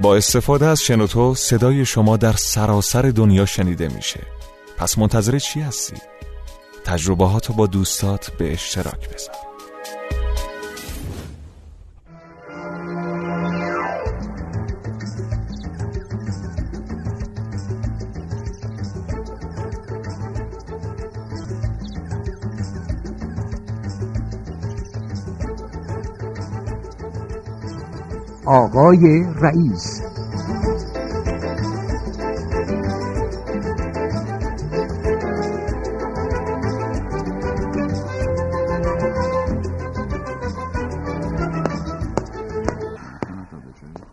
با استفاده از شنوتو صدای شما در سراسر دنیا شنیده میشه پس منتظر چی هستی؟ تجربه با دوستات به اشتراک بذار آقای رئیس.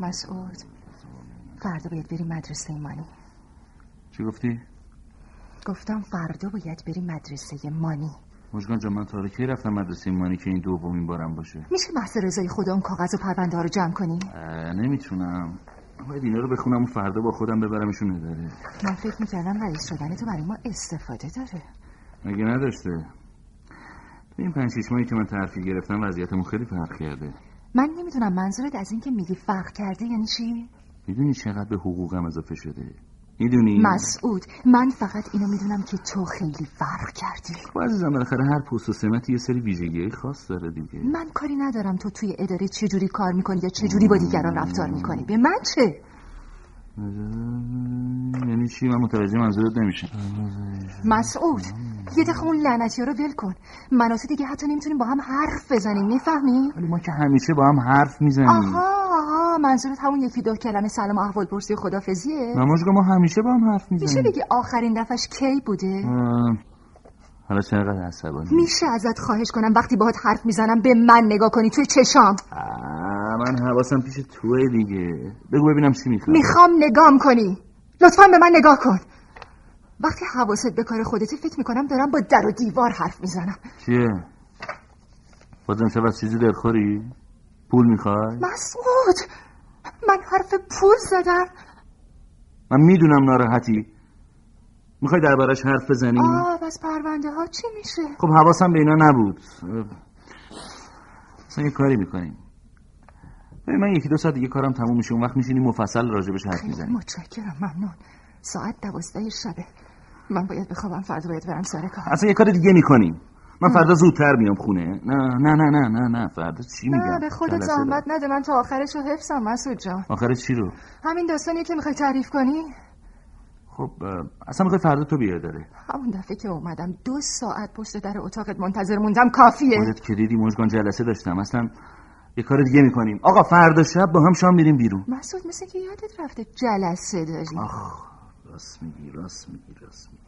مسعود فردا باید بریم مدرسه مانی. چی گفتی؟ گفتم فردا باید بریم مدرسه مانی. مشکان جان من تارکی رفتم مدرسه مانی که این دومین بارم باشه؟ میشه محض رضای خدا اون کاغذ و پرونده ها رو جمع کنی؟ نمی‌تونم. باید اینا رو بخونم و فردا با خودم ببرمشون نداره من فکر می‌کردم رئیس شدن تو برای ما استفاده داره. مگه نداشته؟ تو این پنج شیش ماهی که من ترفیع گرفتم وضعیتمون خیلی فرق کرده. من نمی‌دونم منظورت از این که میگی فرق کرده یعنی چی؟ می‌دونی چقدر به حقوقم اضافه شده؟ می‌دونی؟ مسعود من فقط اینو می‌دونم که تو خیلی فرق کردی. خب عزیزم بالاخره هر پست و سمتی یه سری ویژگی خاص داره دیگه. من کاری ندارم تو توی اداره چجوری کار می‌کنی یا چجوری با دیگران رفتار می‌کنی. به من چه؟ یعنی چی؟ من متوجه منظورت نمیشم. مسعود یه دقیقه اون لعنتی رو ول کن. من و تو دیگه حتی نمی‌تونیم با هم حرف بزنیم می‌فهمی؟ ولی ما که همیشه با هم حرف می‌زنیم. آها. آها منظورت همون یکی دو کلمه سلام احوال پرسی و خدافزیه ماماشگاه ما همیشه با هم حرف میشه می‌زنیم بگی آخرین دفعش کی بوده؟ حالا چقدر عصبانی؟ میشه ازت خواهش کنم وقتی باهات حرف می‌زنم به من نگاه کنی توی چشام. آه، من حواسم پیش توه دیگه. بگو ببینم چی می‌خوای. می‌خوام نگام کنی. لطفا به من نگاه کن. وقتی حواست به کار خودتی فکر می‌کنم دارم با در و دیوار حرف می‌زنم. چیه؟ بازم شب از چیزی دلخوری؟ پول می‌خوای؟ مسعود من حرف پول زدم. من می‌دونم ناراحتی. می‌خوای دربارش حرف بزنی؟ آه بس پرونده ها چی میشه؟ خب حواسم به اینا نبود. اصلا یه کاری می‌کنیم. ببین من یکی دو ساعت دیگه کارم تموم میشه. اون وقت میشینیم مفصل راجبش حرف می‌زنیم. متشکرم ممنون. ساعت دوازده شبه. من باید بخوابم فردا باید برم سر کار. اصلا یه کار دیگه می‌کنیم. من فردا زودتر میام خونه. نه نه نه نه نه نه. فردا چی میگم؟ نه به خودت زحمت. نده. من تا آخرش رو حفظم مسعود جان. آخر چی رو؟ همین داستانی که می‌خوای تعریف کنی؟ خب اصلا می‌خوای فردا تو بیا داره. همون دفعه که اومدم دو ساعت پشت در اتاقت منتظر موندم کافیه. خودت که دیدی مژگان جلسه داشتم. اصلا یه کار دیگه می‌کنیم. آقا فردا شب با هم شام میریم بیرون. مسعود مثل که یادت رفته جلسه داری. آخ راست میگی راست میگی راست میگی.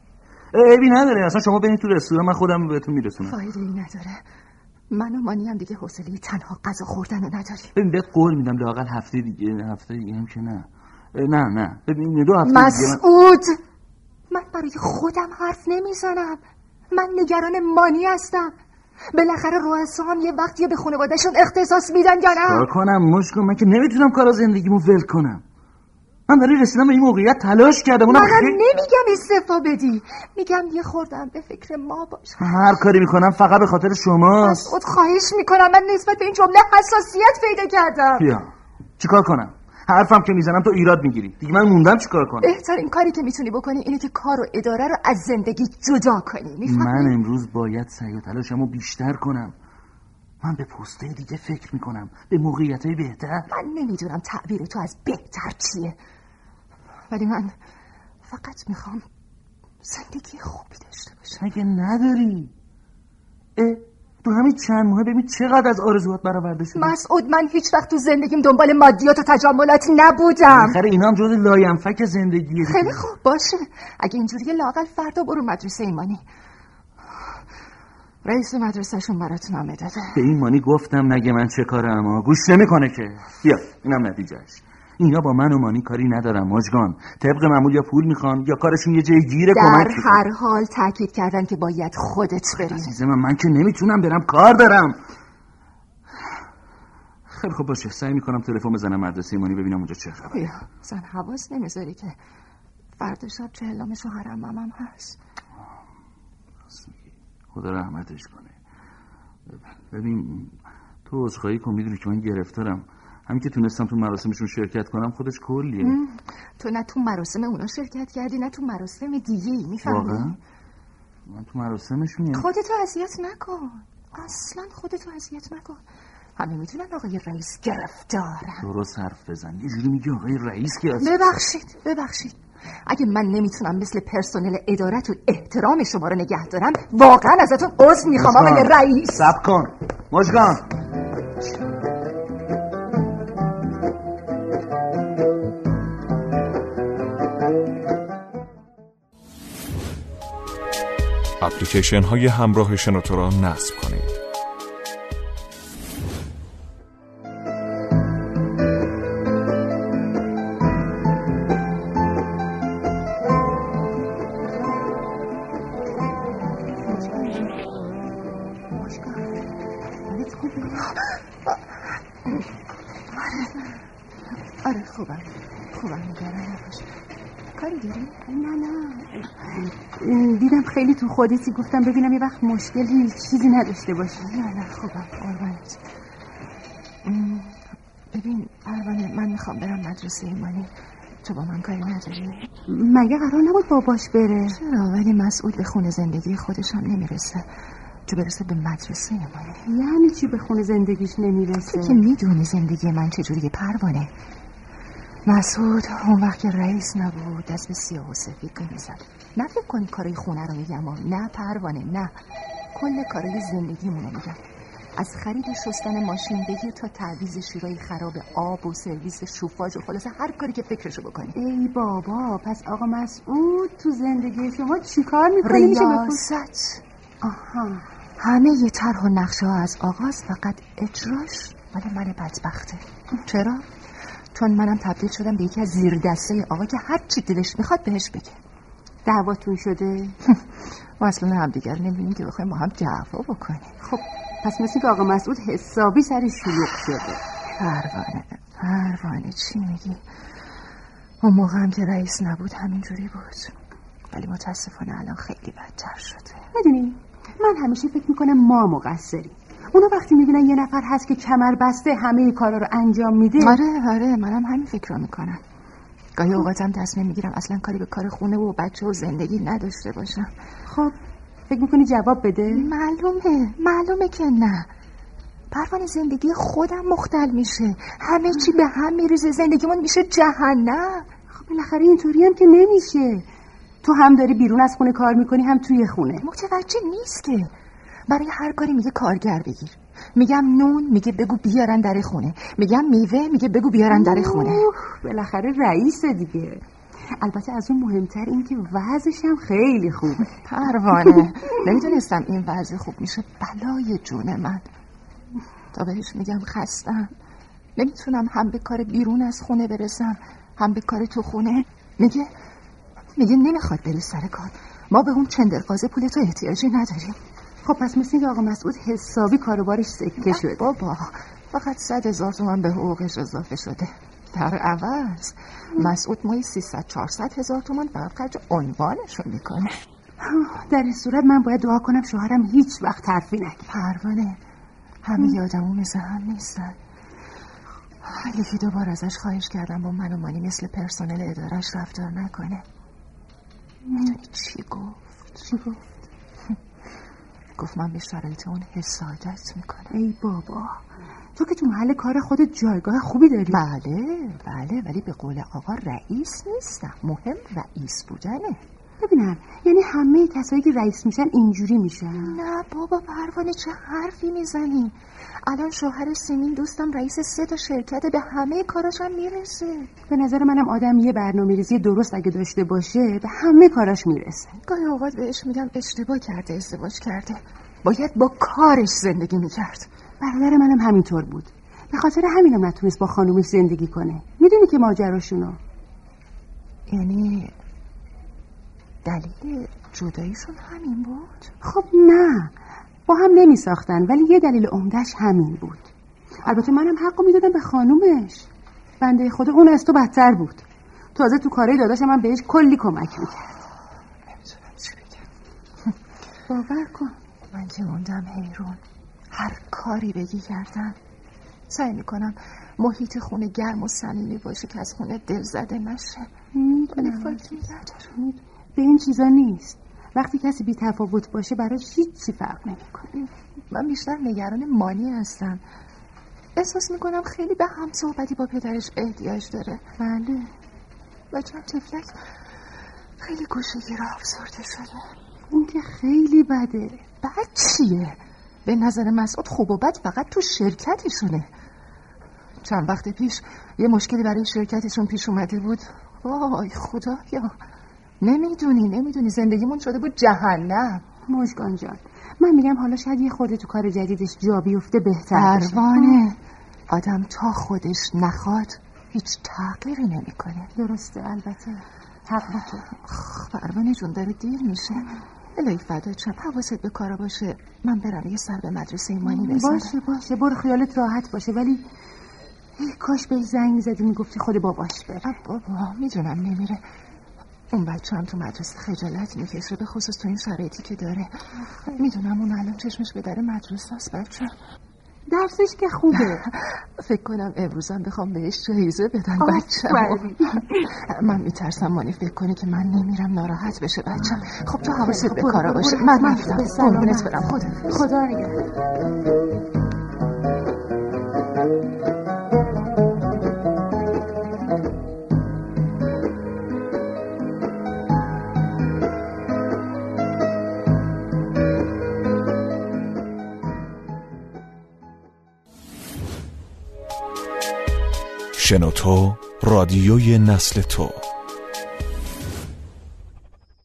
عیبی نداره. اصلا شما برید تو رستوران من خودم بهتون میرسونم. فایده ای نداره. من و مانی هم دیگه حوصله تنها غذا خوردن رو نداریم. ببین بهت قول میدم لاقل هفته دیگه هفته دیگه هم که نه. نه نه. ببین دو هفته دیگه من... مسعود! من برای خودم حرف نمی‌زنم. من نگران مانی هستم. بالاخره رؤسا هم یه وقتی به خانوادهشون اختصاص میدن یا نه؟ کنم؟ مشکل من که نمی‌تونم کارا زندگیمو ول کنم. من برای رسیدن به این موقعیت تلاش کردم. اونم منم خیلی- نمیگم استعفا بدی. میگم یه خوردم به فکر ما باش. هر کاری می‌کنم فقط به خاطر شماست مسعود خواهش می‌کنم. من نسبت به این جمله حساسیت پیدا کردم. بیا. چیکار کنم؟ حرفم که می‌زنم تو ایراد می‌گیری. دیگه من موندم چیکار کنم. بهترین کاری که می‌تونی بکنی اینه که کار و اداره رو از زندگی جدا کنی. می‌فهمی؟ من امروز باید سعی و تلاشمو بیشتر کنم. من به پسته دیگه فکر می‌کنم. به موقعیت بهتر. من نمی‌دونم تعبیر تو از بهتر چیه. ولی من فقط می‌خوام زندگی خوبی داشته باشم. مگه نداری؟ اه تو همین چند ماه ببین چقدر از آرزوات برآورده شده مسعود من هیچ وقت تو زندگیم دنبال مادیات و تجملات نبودم. بالاخره اینا هم جز لاینفک زندگیه دیگه. خیلی خوب باشه. اگه اینجوری لاقل فردا برو مدرسه ایمانی. رئیس مدرسهشون برات نامه داده. به این مانی گفتم نگه من چه کارم گوش نمی‌کنه که. بیا اینم نتیجهش. اینا با من و مانی کاری ندارم مجگان طبق معمول یا پول می‌خوان یا کارشون یه جای گیره در کمک می‌کنن. هر حال تاکید کردن که باید خودت بری. عزیز من من که نمی‌تونم برم کار دارم. خیلی خوب باشه. سعی می‌کنم تلفن بزنم مدرسه ایمانی ببینم اونجا چه خبره. زن حواس نمی‌ذاری که فردا شب چهلام شوهرم هم هست. خدا رحمتش کنه. ببین تو عذرخواهی کن می‌دونی که من گرفتارم. همین که تونستم تو مراسمشون شرکت کنم خودش کلیه. تو نه تو مراسم اونا شرکت کردی نه تو مراسم دیگه ای می‌فهمی من تو مراسمشون یعنی خودتو اذیت نکن. اصلا خودتو اذیت نکن. همه می‌دونن آقای رئیس گرفتارم درست حرف بزن. یه جوری میگی آقای رئیس که ببخشید ببخشید. اگه من نمی‌تونم مثل پرسنل ادارتون احترام شما رو نگه دارم واقعا ازتون عذر می‌خوام آقای رئیس. صبر کن. مژگان. اپلیکیشن های همراه شنوتو را نصب کنید؟ آره کاری داری؟ نه نه. دیدم خیلی تو خودتی. گفتم ببینم یه وقت مشکلی چیزی نداشته باشی. نه نه خوبم. قربانت ببین پروانه من می‌خوام برم مدرسه ایمانی. تو با من کاری نداری؟ مگه قرار نبود باباش بره؟ چرا؟ ولی مسعود به خونه زندگی خودش هم نمی‌رسه. تو برسه به مدرسه ایمانی. یعنی چی به خونه زندگیش نمی‌رسه؟ تو که می‌دونی زندگی من چجوریه پروانه. مسعود اون وقت که رئیس نبود دست به سیاه و سفید نمی‌زد نه فکر کنی کارای خونه رو میگم و نه پروانه نه. کل کارای زندگیمونو میگم. از خرید و شستن ماشین بگیر تا تعویض شیرای خراب آب و سرویس شوفاژ و خلاصه هر کاری که فکرشو بکنی. ای بابا پس آقا مسعود تو زندگی شما چیکار می‌کنه ریاست. آها. همه یه طرح و نقشه ها از آغاز فقط اجراش مال من بدبخته. چرا؟ چون منم تبدیل شدم به یکی از زیر دسته آقا که هر چی دلش می‌خواد بهش بگه. دعواتون شده؟ ما اصلا همدیگر نمی‌بینیم که بخوایم ما هم دعوا بکنیم. خب پس مثل که آقا مسعود حسابی سر شلوغ شده. پروانه پروانه چی میگی؟ اون موقع هم که رئیس نبود همینجوری بود. ولی متاسفانه الان خیلی بدتر شده. می‌دونی من همیشه فکر می‌کنم ما مقصریم. اونا وقتی می‌بینن یه نفر هست که کمر بسته همه کارا رو انجام میده. آره آره منم همین فکر رو می‌کنم. گاهی اوقاتم تصمیم می‌گیرم اصلا کاری به کار خونه و بچه و زندگی نداشته باشم. خب فکر می‌کنی جواب بده؟ معلومه معلومه که نه. پروانه زندگی خودم مختل میشه. همه چی به هم میریزه. زندگیمون میشه جهنم. خب بالاخره اینطوری هم که نمیشه. تو هم داری بیرون از خونه کار می‌کنی هم توی خونه. متوجه نیست که. برای هر کاری میگه کارگر بگیر. میگم نون میگه بگو بیارن در خونه. میگم میوه میگه بگو بیارن در خونه. بالاخره رئیسه دیگه. البته از اون مهمتر این که وضعش هم خیلی خوبه. پروانه. نمی‌دونستم این وضع خوب میشه. بلای جون من. تا بهش میگم خستم. نمی‌تونم هم به کار بیرون از خونه برسم هم به کار تو خونه. میگه میگه نمی‌خواد بری سر کار. ما به اون چندرقازه پول تو احتیاجی نداریم. خب پس مثل اینکه آقا مسعود حسابی کاروبارش سکه شده. بابا فقط صد هزار تومن به حقوقش اضافه شده. در عوض مسعود مایی 300 400 هزار تومن فقط خرج عنوانشو می‌کنه. در این صورت من باید دعا کنم شوهرم هیچ وقت حرفی نگه. پروانه همه یادمو مثل هم نیستن. یکی دو بار ازش خواهش کردم با من و مانی مثل پرسنل ادارش رفتار نکنه. می‌دونی چی گفت؟ چی گفت؟ گفت من به شرایط اون حسادت می‌کنم. ای بابا. تو که تو محل کار خودت جایگاه خوبی داری. بله بله ولی به قول آقا رئیس نیستم. مهم رئیس بودنه. ببینم یعنی همه کسایی که رئیس میشن اینجوری میشن؟ نه بابا پروانه چه حرفی می‌زنی؟ الان شوهر سیمین دوستم رئیس سه تا شرکت به همه کاراش هم می‌رسه. به نظر منم آدم یه برنامه ریزی درست اگه داشته باشه به همه کاراش می‌رسه. گاهی اوقات بهش میگم اشتباه کرده ازدواج کرده. باید با کارش زندگی می‌کرد. برادر منم همینطور بود. به خاطر همینم نتونست با خانومش زندگی کنه. می‌دونی که ماجراشونو؟ یعنی دلیل جداییشون همین بود؟ خب نه با هم نمی ساختن ولی یه دلیل عمدهش همین بود. البته منم حقو می‌دادم به خانومش. بنده خدا اون از تو بدتر بود. تازه تو کارهای داداشم من بهش کلی کمک می‌کرد. نمی‌تونم چی بگم باور کن. من که موندم حیرون. هر کاری بگی کردم. سعی می‌کنم محیط خونه گرم و صمیمی باشه که از خونه دل زده نشه ولی فایده نداره به این چیزا نیست. وقتی کسی بی تفاوت باشه برای هیچی فرق نمی‌کنه. من بیشتر نگران مانی هستم. احساس می‌کنم خیلی به هم صحبتی با پدرش احتیاج داره. بله. بچم تفلک خیلی گوشگیر افسرده شده. اون که خیلی بده. بد چیه؟ به نظر مسعود خوب و بد فقط تو شرکتشونه. چند وقت پیش یه مشکلی برای شرکتشون پیش اومده بود. وای خدایا. نمی‌دونی نمی‌دونی. زندگیمون شده بود جهنم. مشکان جان. من میگم حالا شاید یه خورده تو کار جدیدش جا بیفته بهتر پروانه. آدم تا خودش نخواد هیچ تغییری نمی‌کنه. درسته البته. حق با تو. پروانه جون داره دیر میشه. الهی فدا چم حواست به کارا باشه. من برم یه سر به مدرسه ایمانی بزنم. باشه. باشه برو خیالت راحت باشه. ولی ای کاش به زنگ می‌زدی می‌گفتی خود باباش بره. بابا می‌دونم نمیره. اون بچه هم تو مدرسه خجالت می‌کشه به خصوص تو این شرایطی که داره. می‌دونم اون الان چشمش به در مدرسه است بچه. درسش که خوبه. فکر کنم امروزم بخوام بهش جایزه بدن بچه من میترسم مانی فکر کنه که من نمیرم ناراحت بشه بچه. خب تو حواست به کارا باشه. من رفتم قربونت برم. خدا. خدا شنوتو رادیوی نسل تو.